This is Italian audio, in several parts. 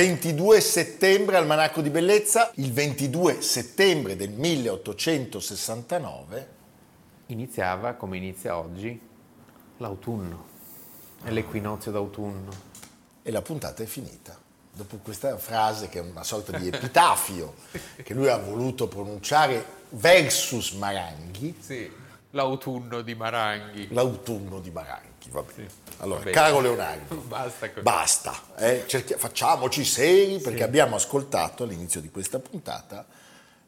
22 settembre, Almanacco di Bellezza, il 22 settembre del 1869. Iniziava, come inizia oggi, l'autunno, è l'equinozio d'autunno. E la puntata è finita. Dopo questa frase, che è una sorta di epitafio, che lui ha voluto pronunciare versus Maranghi. Sì, l'autunno di Maranghi. L'autunno di Maranghi. Vabbè. Sì, allora, vabbè. caro Leonardo, basta, basta eh, cerchi- facciamoci seri perché sì. abbiamo ascoltato all'inizio di questa puntata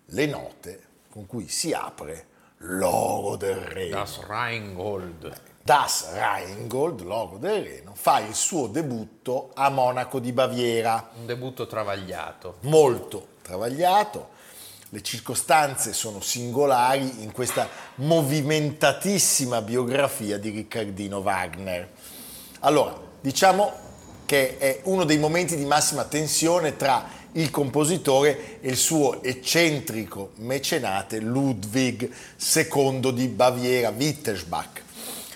le note con cui si apre l'oro del Reno. Das Rheingold. Das Rheingold, l'oro del Reno, fa il suo debutto a Monaco di Baviera. Un debutto travagliato. Molto travagliato le circostanze sono singolari in questa movimentatissima biografia di Riccardino Wagner. Allora, diciamo che è uno dei momenti di massima tensione tra il compositore e il suo eccentrico mecenate Ludwig II di Baviera, Wittelsbach,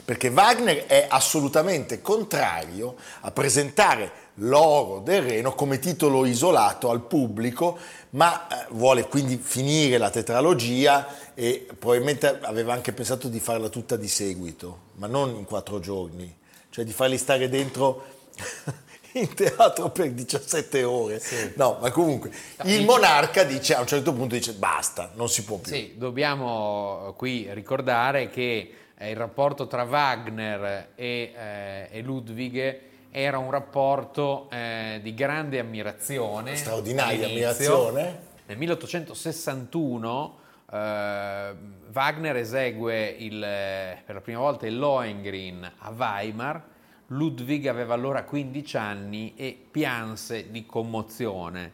perché Wagner è assolutamente contrario a presentare L'oro del Reno come titolo isolato al pubblico, ma eh, vuole quindi finire la tetralogia e probabilmente aveva anche pensato di farla tutta di seguito, ma non in quattro giorni, cioè di farli stare dentro in teatro per 17 ore. Sì. No, ma comunque il monarca dice a un certo punto dice basta, non si può più. Sì, dobbiamo qui ricordare che eh, il rapporto tra Wagner e, eh, e Ludwig era un rapporto eh, di grande ammirazione. Straordinaria ammirazione. Nel 1861 eh, Wagner esegue il, per la prima volta il Lohengrin a Weimar. Ludwig aveva allora 15 anni e pianse di commozione.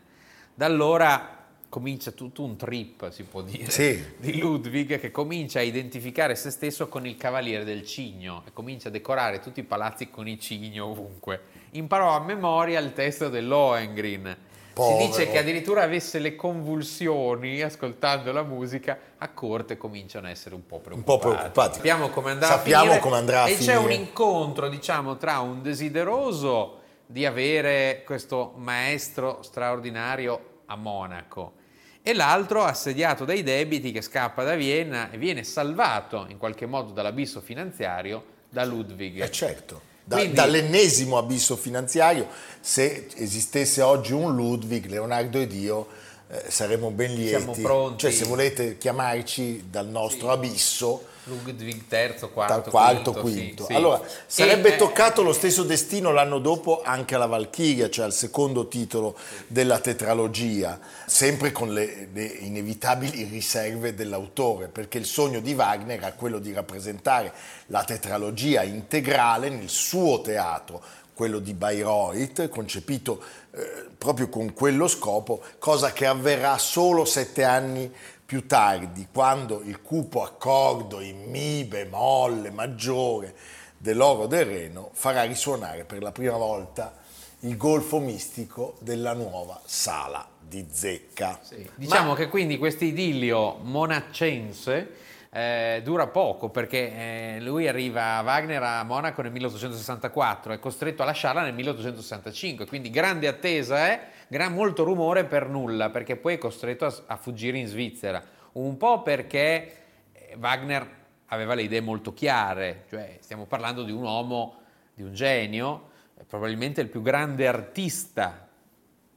Da allora comincia tutto un trip, si può dire, sì. di Ludwig che comincia a identificare se stesso con il cavaliere del cigno e comincia a decorare tutti i palazzi con i cigni ovunque. Imparò a memoria il testo dell'Ohengrin. Povero. Si dice che addirittura avesse le convulsioni ascoltando la musica, a corte cominciano a essere un po' preoccupati. Un po' preoccupati. Sappiamo come andrà Sappiamo a finire. Come andrà a e finire. c'è un incontro, diciamo, tra un desideroso di avere questo maestro straordinario a Monaco e l'altro assediato dai debiti che scappa da Vienna e viene salvato in qualche modo dall'abisso finanziario da Ludwig. Eh certo, da, Quindi, dall'ennesimo abisso finanziario, se esistesse oggi un Ludwig, Leonardo ed io eh, saremmo ben lieti. Siamo pronti. Cioè se volete chiamarci dal nostro sì. abisso Ludwig III, quarto, quarto quinto. quinto. Sì, sì. Allora, sarebbe e, toccato eh, lo stesso destino l'anno dopo anche alla Valchiria, cioè al secondo titolo della tetralogia, sempre con le, le, inevitabili riserve dell'autore, perché il sogno di Wagner era quello di rappresentare la tetralogia integrale nel suo teatro, quello di Bayreuth, concepito eh, proprio con quello scopo, cosa che avverrà solo sette anni più tardi, quando il cupo accordo in Mi bemolle maggiore dell'oro del Reno farà risuonare per la prima volta il golfo mistico della nuova sala di zecca. Sì. Diciamo Ma... che quindi questo idillio monaccense eh, dura poco perché eh, lui arriva a Wagner a Monaco nel 1864, è costretto a lasciarla nel 1865, quindi grande attesa, eh? Gran, molto rumore per nulla perché poi è costretto a, a fuggire in Svizzera, un po' perché eh, Wagner aveva le idee molto chiare, cioè stiamo parlando di un uomo, di un genio, probabilmente il più grande artista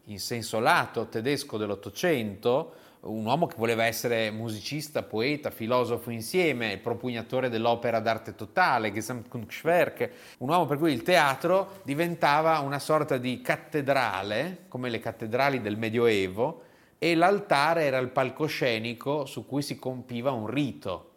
in senso lato tedesco dell'Ottocento, un uomo che voleva essere musicista, poeta, filosofo insieme, propugnatore dell'opera d'arte totale, Gesamtkunstwerk, un uomo per cui il teatro diventava una sorta di cattedrale, come le cattedrali del Medioevo, e l'altare era il palcoscenico su cui si compiva un rito.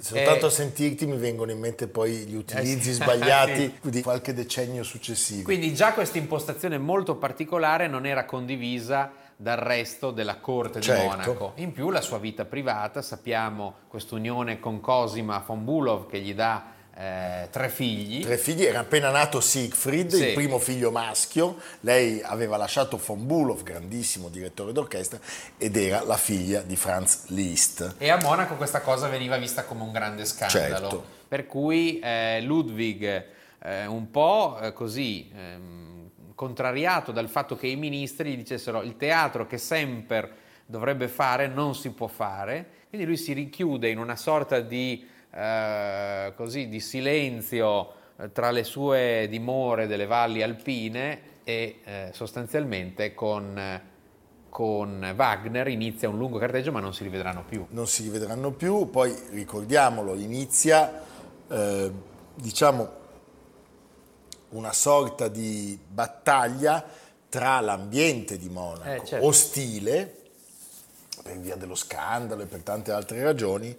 Soltanto a sentirti mi vengono in mente poi gli utilizzi eh sbagliati sì. di qualche decennio successivo. Quindi già questa impostazione molto particolare non era condivisa dal resto della corte certo. di Monaco. In più la sua vita privata, sappiamo quest'unione con Cosima von Bulov che gli dà eh, tre figli. Tre figli, era appena nato Siegfried, sì. il primo figlio maschio, lei aveva lasciato von Bulow, grandissimo direttore d'orchestra, ed era la figlia di Franz Liszt. E a Monaco questa cosa veniva vista come un grande scandalo, certo. per cui eh, Ludwig eh, un po' eh, così ehm, contrariato dal fatto che i ministri gli dicessero il teatro che Semper dovrebbe fare non si può fare, quindi lui si richiude in una sorta di eh, così, di silenzio eh, tra le sue dimore delle valli alpine e eh, sostanzialmente con, con, Wagner inizia un lungo carteggio ma non si rivedranno più. Non si rivedranno più, poi ricordiamolo, inizia eh, diciamo una sorta di battaglia tra l'ambiente di Monaco, eh, certo. ostile, per via dello scandalo e per tante altre ragioni,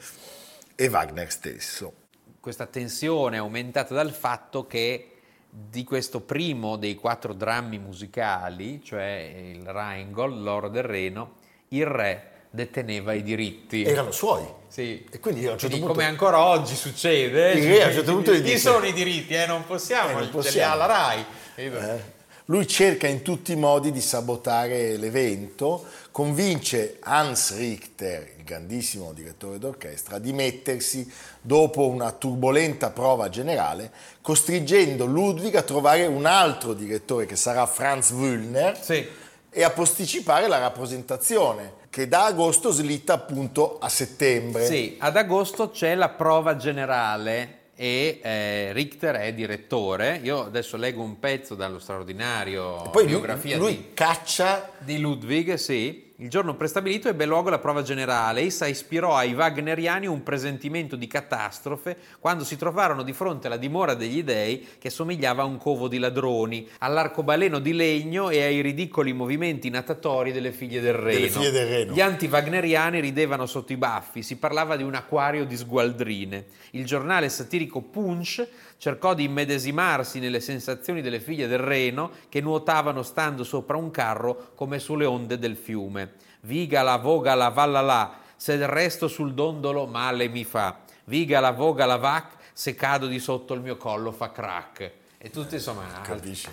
e Wagner stesso. Questa tensione è aumentata dal fatto che di questo primo dei quattro drammi musicali, cioè il Rheingold, l'oro del Reno, il re deteneva i diritti. Erano suoi. Sì. E quindi a un certo punto... Come ancora oggi succede. Il re a un certo punto Chi sono i diritti? Eh, non possiamo, eh, non possiamo. ce li ha la RAI. Eh. Lui cerca in tutti i modi di sabotare l'evento, convince Hans Richter, il grandissimo direttore d'orchestra, a dimettersi dopo una turbolenta prova generale, costringendo Ludwig a trovare un altro direttore che sarà Franz Wüllner sì. e a posticipare la rappresentazione che da agosto slitta appunto a settembre. Sì, ad agosto c'è la prova generale e eh, Richter è direttore. Io adesso leggo un pezzo dallo straordinario e poi biografia lui, lui di, caccia di Ludwig, sì il giorno prestabilito ebbe luogo la prova generale. Essa ispirò ai wagneriani un presentimento di catastrofe quando si trovarono di fronte alla dimora degli dei che somigliava a un covo di ladroni, all'arcobaleno di legno e ai ridicoli movimenti natatori delle figlie del Reno. Figlie del Reno. Gli anti-wagneriani ridevano sotto i baffi, si parlava di un acquario di sgualdrine. Il giornale satirico Punch cercò di immedesimarsi nelle sensazioni delle figlie del Reno che nuotavano stando sopra un carro come sulle onde del fiume. Vigala, vogala, vallala, se resto sul dondolo male mi fa. Vigala, vogala, vac, se cado di sotto il mio collo fa crack. E tutti insomma... Capisci?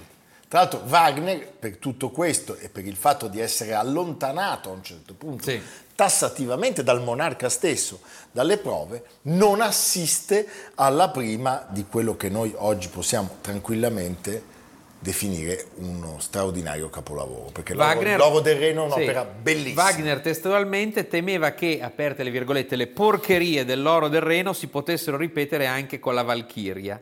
Tra l'altro Wagner, per tutto questo e per il fatto di essere allontanato a un certo punto sì tassativamente dal monarca stesso, dalle prove, non assiste alla prima di quello che noi oggi possiamo tranquillamente definire uno straordinario capolavoro, perché Wagner, l'Oro del Reno è un'opera sì, bellissima. Wagner testualmente temeva che, aperte le virgolette, le porcherie dell'Oro del Reno si potessero ripetere anche con la Valchiria.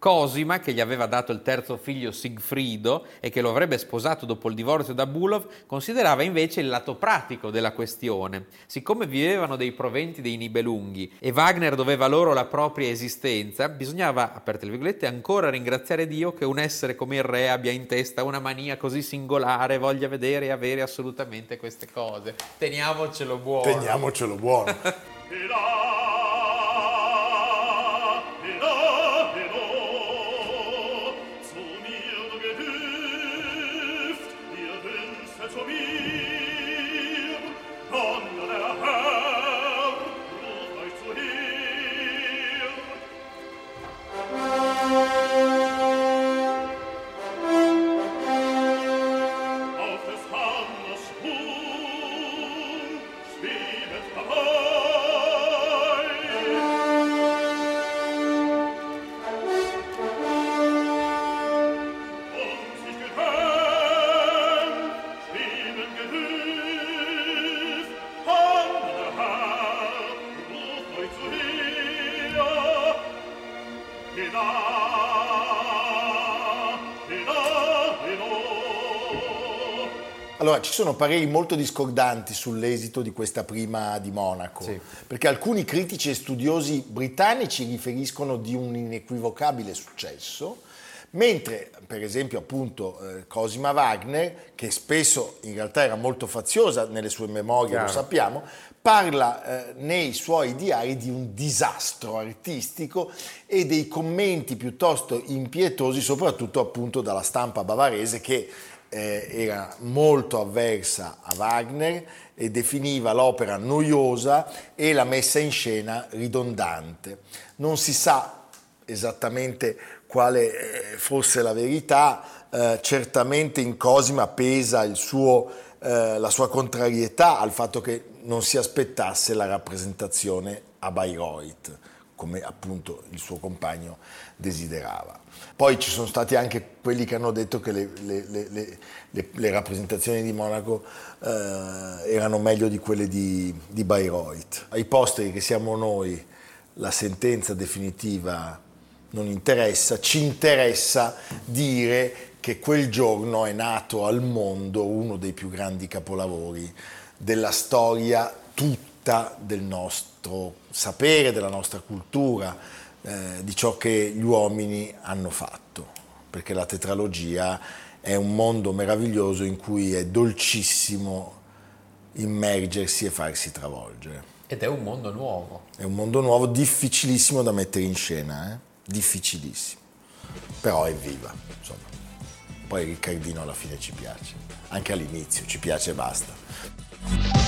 Cosima, che gli aveva dato il terzo figlio Sigfrido e che lo avrebbe sposato dopo il divorzio da Bulov, considerava invece il lato pratico della questione. Siccome vivevano dei proventi dei Nibelunghi e Wagner doveva loro la propria esistenza, bisognava, aperte le virgolette, ancora ringraziare Dio che un essere come il re abbia in testa una mania così singolare, voglia vedere e avere assolutamente queste cose. Teniamocelo buono. Teniamocelo buono. Allora, ci sono pareri molto discordanti sull'esito di questa prima di Monaco, Sì. perché alcuni critici e studiosi britannici riferiscono di un inequivocabile successo, mentre per esempio appunto eh, Cosima Wagner, che spesso in realtà era molto faziosa nelle sue memorie, Chiaro. lo sappiamo, parla eh, nei suoi diari di un disastro artistico e dei commenti piuttosto impietosi, soprattutto appunto dalla stampa bavarese che eh, era molto avversa a Wagner e definiva l'opera noiosa e la messa in scena ridondante. Non si sa esattamente quale eh, fosse la verità, eh, certamente in Cosima pesa suo, eh, la sua contrarietà al fatto che non si aspettasse la rappresentazione a Bayreuth, come appunto il suo compagno desiderava. Poi ci sono stati anche quelli che hanno detto che le, le- le- le- rappresentazioni di Monaco eh, erano meglio di quelle di, di Bayreuth. Ai posteri che siamo noi, la sentenza definitiva non interessa, ci interessa dire che quel giorno è nato al mondo uno dei più grandi capolavori della storia tutta del nostro sapere, della nostra cultura, eh, di ciò che gli uomini hanno fatto, perché la tetralogia è un mondo meraviglioso in cui è dolcissimo immergersi e farsi travolgere. Ed è un mondo nuovo. È un mondo nuovo, difficilissimo da mettere in scena, eh? difficilissimo. Però è viva, insomma. Poi Riccardino alla fine ci piace, anche all'inizio ci piace e basta.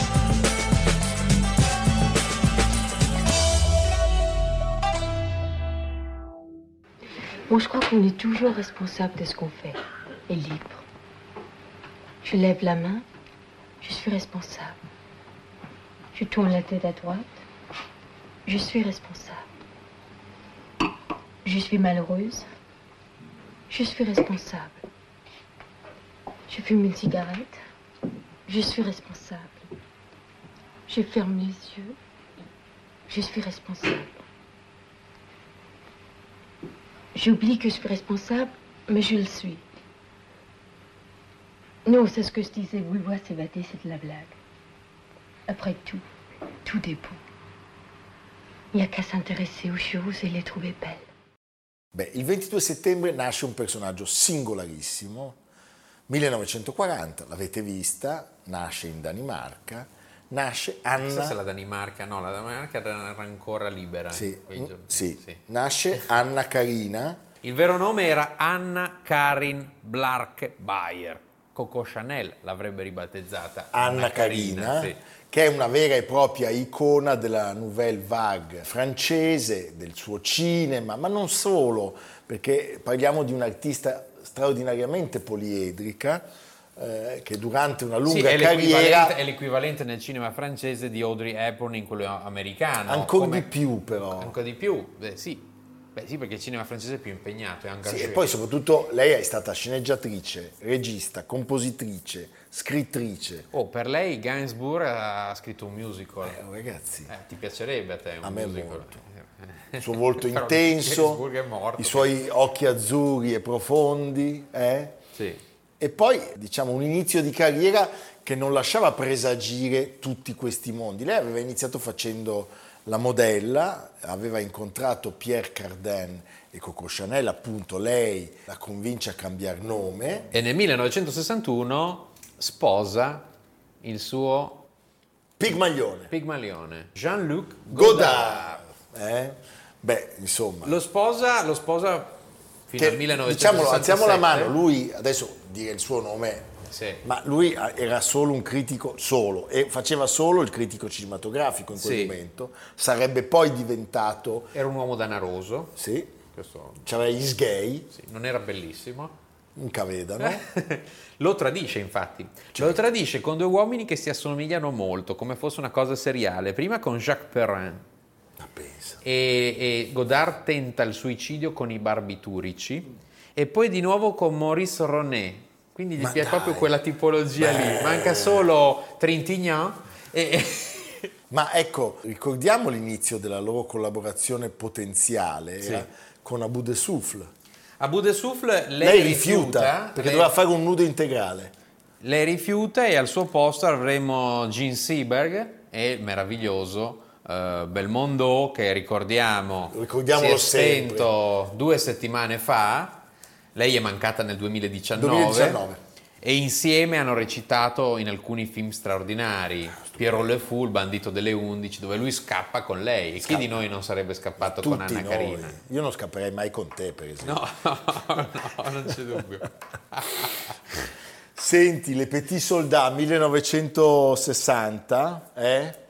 Moi, je crois qu'on est toujours responsable de ce qu'on fait et libre. Je lève la main, je suis responsable. Je tourne la tête à droite, je suis responsable. Je suis malheureuse, je suis responsable. Je fume une cigarette, je suis responsable. Je ferme les yeux, je suis responsable. J'oublie que je suis responsable, mais je le suis. Non, c'est ce que je disais, vouloir s'évader, c'est de la blague. Après tout, tout beau. Il n'y a qu'à s'intéresser aux choses et les trouver belles. Beh, il 22 settembre nasce un personaggio singolarissimo, 1940, l'avete vista, nasce in Danimarca, nasce Non so se Anna... la Danimarca, no, la Danimarca era ancora libera. Sì, giorni. sì, Sì. nasce Anna Carina, Il vero nome era Anna Karin Blark Bayer. Coco Chanel l'avrebbe ribattezzata. Anna Carina, sì. che è una vera e propria icona della nouvelle vague francese, del suo cinema, ma non solo, perché parliamo di un'artista straordinariamente poliedrica, eh, che durante una Sì, lunga è l'equivalente, carriera, è l'equivalente nel cinema francese di Audrey Hepburn in quello americano. ancora Come- di più però. Ancora di più? Beh, sì. Beh, sì, perché il cinema francese è più impegnato, è Sì, e poi soprattutto lei è stata sceneggiatrice, regista, compositrice, scrittrice. Oh, per lei Gainsbourg ha scritto un musical. Eh, ragazzi, Eh, ti piacerebbe a te un A me musical? molto. il suo volto intenso, è morto. i suoi occhi azzurri e profondi, eh? Sì. E poi, diciamo, un inizio di carriera che non lasciava presagire tutti questi mondi. Lei aveva iniziato facendo la modella, aveva incontrato Pierre Cardin e Coco Chanel, appunto lei la convince a cambiare nome. E nel 1961 sposa il suo Pigmaglione. pigmalione, Jean-Luc Godard. Godard. Eh? Beh, insomma. Lo sposa, lo sposa fino che, al 1967. diciamolo, alziamo la mano, lui, adesso dire il suo nome, Sì. ma lui era solo un critico, solo, e faceva solo il critico cinematografico in quel Sì. momento, sarebbe poi diventato, Era un uomo danaroso, sì, questo c'aveva gli sgay, sì, non era bellissimo. un cavedano, Lo tradisce infatti, lo tradisce con due uomini che si assomigliano molto, come fosse una cosa seriale. Prima con Jacques Perrin. E, e Godard tenta il suicidio con i barbiturici e poi di nuovo con Maurice Ronet. Quindi gli Ma piace dai. proprio quella tipologia lì. Manca solo Trintignant e... Ma ecco, ricordiamo l'inizio della loro collaborazione potenziale, Sì. con Abu de Souffle. A Bout de Souffle lei, Lei, rifiuta, perché lei- doveva fare un nudo integrale. le rifiuta e al suo posto avremo Gene Seberg e il meraviglioso eh, Belmondo che ricordiamo si è spento due settimane fa, lei è mancata nel 2019, 2019. e insieme hanno recitato in alcuni film straordinari, Piero Le Fou, il bandito delle 11, dove lui scappa con lei. E chi di noi non sarebbe scappato con Tutti Anna noi. Carina? Io non scapperei mai con te, per esempio. No, no, non c'è dubbio. Senti, Le Petit Soldats 1960, eh?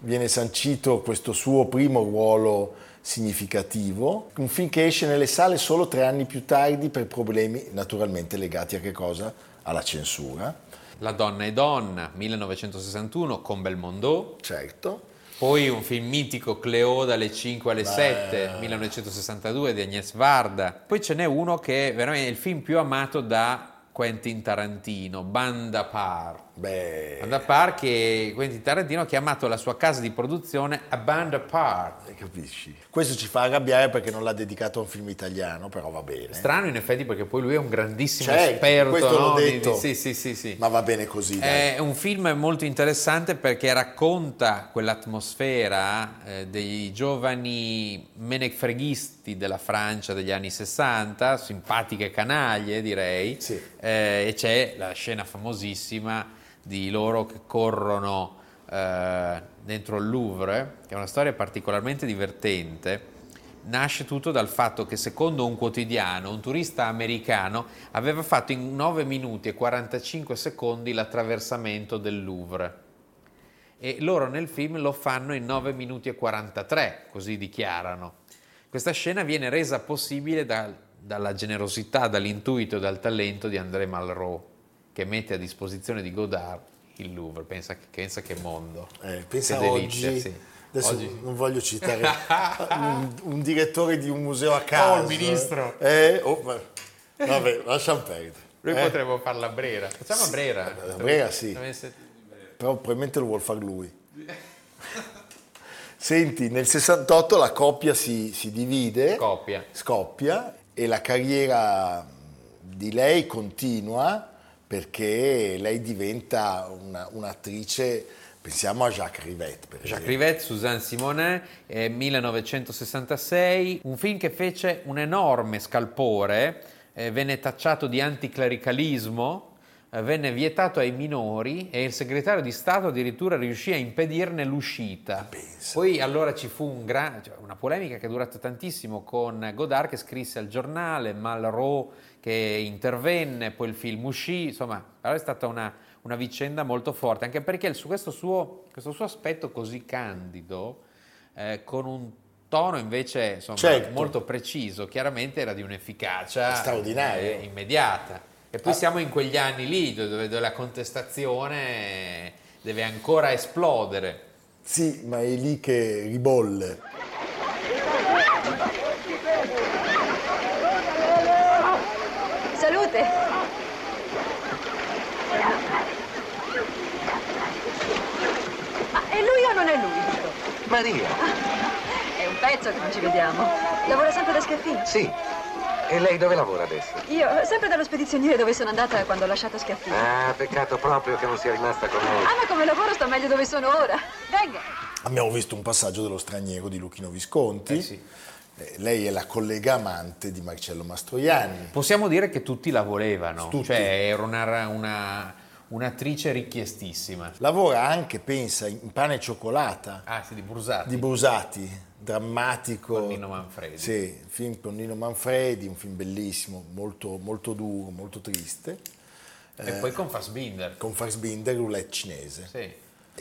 Viene sancito questo suo primo ruolo significativo, un film che esce nelle sale solo tre anni più tardi per problemi naturalmente legati a che cosa? Alla censura, La donna è donna, 1961, con Belmondo. certo. Poi un film mitico, Cleo dalle 5 alle 7, 1962 di Agnès Varda. Poi ce n'è uno che è veramente il film più amato da Quentin Tarantino, Banda Par. Beh, Banda Par che Quentin Tarantino ha chiamato la sua casa di produzione a Banda Par. capisci? Questo ci fa arrabbiare perché non l'ha dedicato a un film italiano, però va bene. Strano in effetti perché poi lui è un grandissimo Certo, esperto. questo l'ho no? Di- detto. sì, sì, sì, sì. Ma va bene così, dai. È un film molto interessante perché racconta quell'atmosfera eh, dei giovani menefreghisti della Francia degli anni 60, simpatiche canaglie direi, Sì. Eh, e c'è la scena famosissima di loro che corrono eh, dentro il Louvre, che è una storia particolarmente divertente. Nasce tutto dal fatto che secondo un quotidiano un turista americano aveva fatto in 9 minuti e 45 secondi l'attraversamento del Louvre e loro nel film lo fanno in 9 minuti e 43, così dichiarano. Questa scena viene resa possibile da- dalla generosità, dall'intuito e dal talento di André Malraux, che mette a disposizione di Godard il Louvre. Pensa, che- pensa che mondo. Eh, pensa che delizia, oggi, sì. adesso Oggi- non voglio citare un, un direttore di un museo a caso. il ministro. Eh, oh, vabbè, lasciamo perdere. Noi Eh, potremmo farla a Brera. Facciamo a Brera. a Brera sì. Avesse- Però probabilmente lo vuol fare lui. Senti, nel 68 la coppia si, si divide, Coppia. scoppia e la carriera di lei continua perché lei diventa una- un'attrice, pensiamo a Jacques Rivette per Jacques esempio. Rivette, Suzanne Simonet, eh, 1966, un film che fece un enorme scalpore, eh, venne tacciato di anticlericalismo, eh, venne vietato ai minori e il segretario di Stato addirittura riuscì a impedirne l'uscita. Poi allora ci fu un gra- cioè, una polemica che è durata tantissimo con Godard che scrisse al giornale, Malraux che intervenne, poi il film uscì, insomma, però è stata una, una vicenda molto forte, anche perché il su- questo, suo, questo suo aspetto così candido, eh, con un tono invece insomma, Certo. molto preciso, chiaramente era di un'efficacia Straordinaria. eh, immediata. E poi siamo in quegli anni lì dove, dove la contestazione deve ancora esplodere. Sì, ma è lì che ribolle. Salute! Ma è lui o non è lui? Vito? Maria, È un pezzo che non ci vediamo. Lavora sempre da Schiaffino? sì. E lei dove lavora adesso? Io, sempre dallo spedizioniere dove sono andata quando ho lasciato Schiaffino. Ah, peccato proprio che non sia rimasta con noi. Ah, ma come lavoro sto meglio dove sono ora. Venga. Abbiamo visto un passaggio dello straniero di Luchino Visconti. Eh sì. Eh, Lei è la collega amante di Marcello Mastroianni. Possiamo dire che tutti la volevano, Tutti. cioè era una- una- un'attrice richiestissima. Lavora anche, pensa, in pane e cioccolata Ah, sì, di Brusati. di Brusati, drammatico. Con Nino Manfredi. Sì, film con Nino Manfredi, un film bellissimo, molto, molto duro, molto triste, E poi con Fassbinder. con Fassbinder, roulette cinese. Sì.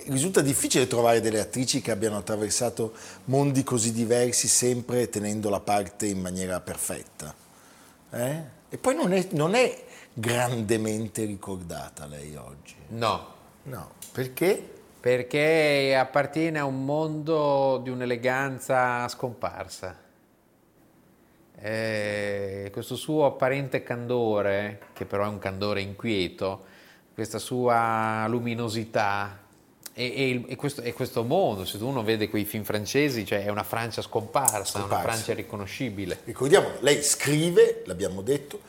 Risulta difficile trovare delle attrici che abbiano attraversato mondi così diversi, sempre tenendo la parte in maniera perfetta. Eh? E poi non è, non è grandemente ricordata lei oggi. No, No, perché? perché appartiene a un mondo di un'eleganza scomparsa. Eh, questo suo apparente candore, che però è un candore inquieto, questa sua luminosità e, e il- e questo, e questo mondo, se uno vede quei film francesi, cioè è una Francia scomparsa, una Scomparsa. Francia riconoscibile. Ricordiamo, lei scrive, l'abbiamo detto,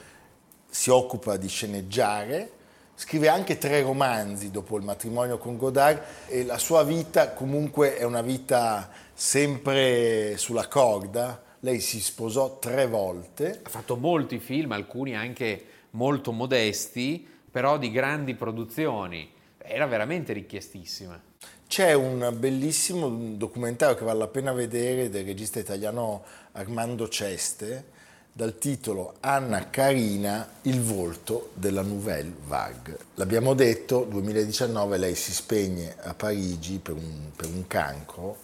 si occupa di sceneggiare, Scrive anche tre romanzi dopo il matrimonio con Godard e la sua vita comunque è una vita sempre sulla corda. Lei si sposò tre volte. Ha fatto molti film, alcuni anche molto modesti, però di grandi produzioni. Era veramente richiestissima. C'è un bellissimo documentario che vale la pena vedere del regista italiano Armando Ceste dal titolo Anna Carina, il volto della Nouvelle Vague. L'abbiamo detto, 2019 lei si spegne a Parigi per un, per un cancro,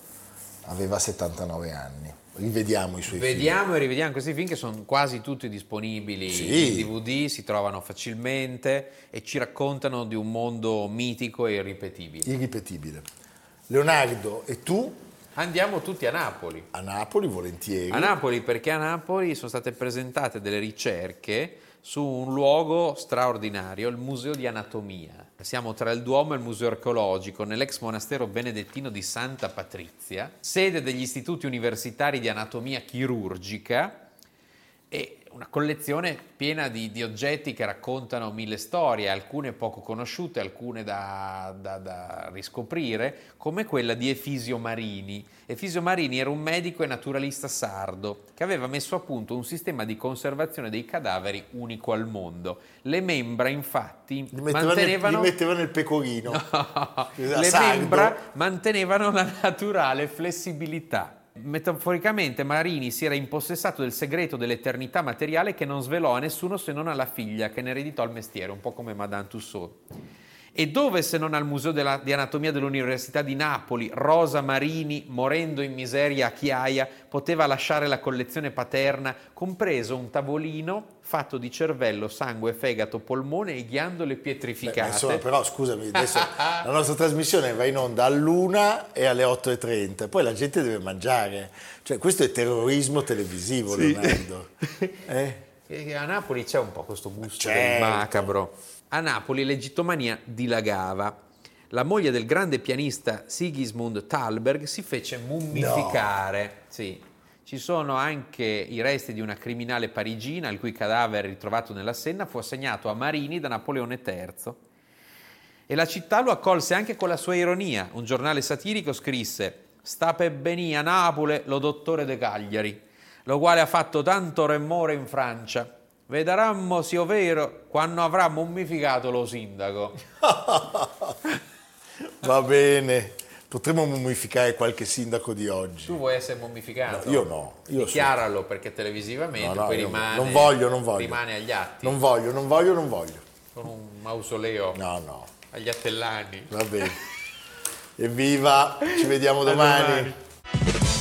aveva 79 anni. Rivediamo i suoi Vediamo film. e rivediamo questi film che sono quasi tutti disponibili Sì. in DVD, si trovano facilmente e ci raccontano di un mondo mitico e irripetibile. Irripetibile. Leonardo, e tu? Andiamo tutti a Napoli. A Napoli, volentieri. A Napoli perché a Napoli sono state presentate delle ricerche su un luogo straordinario, il Museo di Anatomia. Siamo tra il Duomo e il Museo Archeologico, nell'ex monastero benedettino di Santa Patrizia, sede degli istituti universitari di anatomia chirurgica e una collezione piena di, di oggetti che raccontano mille storie, alcune poco conosciute, alcune da, da- da riscoprire, come quella di Efisio Marini. Efisio Marini era un medico e naturalista sardo che aveva messo a punto un sistema di conservazione dei cadaveri unico al mondo. Le membra, infatti, Li metteva, nel, mantenevano... li metteva nel pecorino. Era Le sardo. membra mantenevano la naturale flessibilità. Metaforicamente Marini si era impossessato del segreto dell'eternità materiale che non svelò a nessuno se non alla figlia che ne ereditò il mestiere, un po' come Madame Tussaud. E dove se non al Museo della- di Anatomia dell'Università di Napoli, Rosa Marini, morendo in miseria a Chiaia, poteva lasciare la collezione paterna, compreso un tavolino fatto di cervello, sangue, fegato, polmone e ghiandole Beh, pietrificate. insomma, però scusami, adesso la nostra trasmissione va in onda all'una e alle 8.30, poi la gente deve mangiare. Cioè, questo è terrorismo televisivo, Leonardo. Eh? A Napoli c'è un po' questo gusto Certo. macabro. A Napoli l'egittomania dilagava. La moglie del grande pianista Sigismund Thalberg si fece mummificare. Sì. Ci sono anche i resti di una criminale parigina, il cui cadavere ritrovato nella Senna fu assegnato a Marini da Napoleone III. E la città lo accolse anche con la sua ironia. Un giornale satirico scrisse «Sta per benì a Napoli lo dottore de Cagliari, lo quale ha fatto tanto remore in Francia. Vedremo se è vero quando avrà mummificato lo sindaco». Va bene, potremmo mummificare qualche sindaco di oggi. Tu vuoi essere mummificato? No, io no, io Dichiaralo perché televisivamente No, no, poi rimane, non voglio, non voglio. rimane agli atti, Non voglio, non voglio, non voglio. con un mausoleo No, no, agli attellani. va bene. Evviva, ci vediamo domani. domani.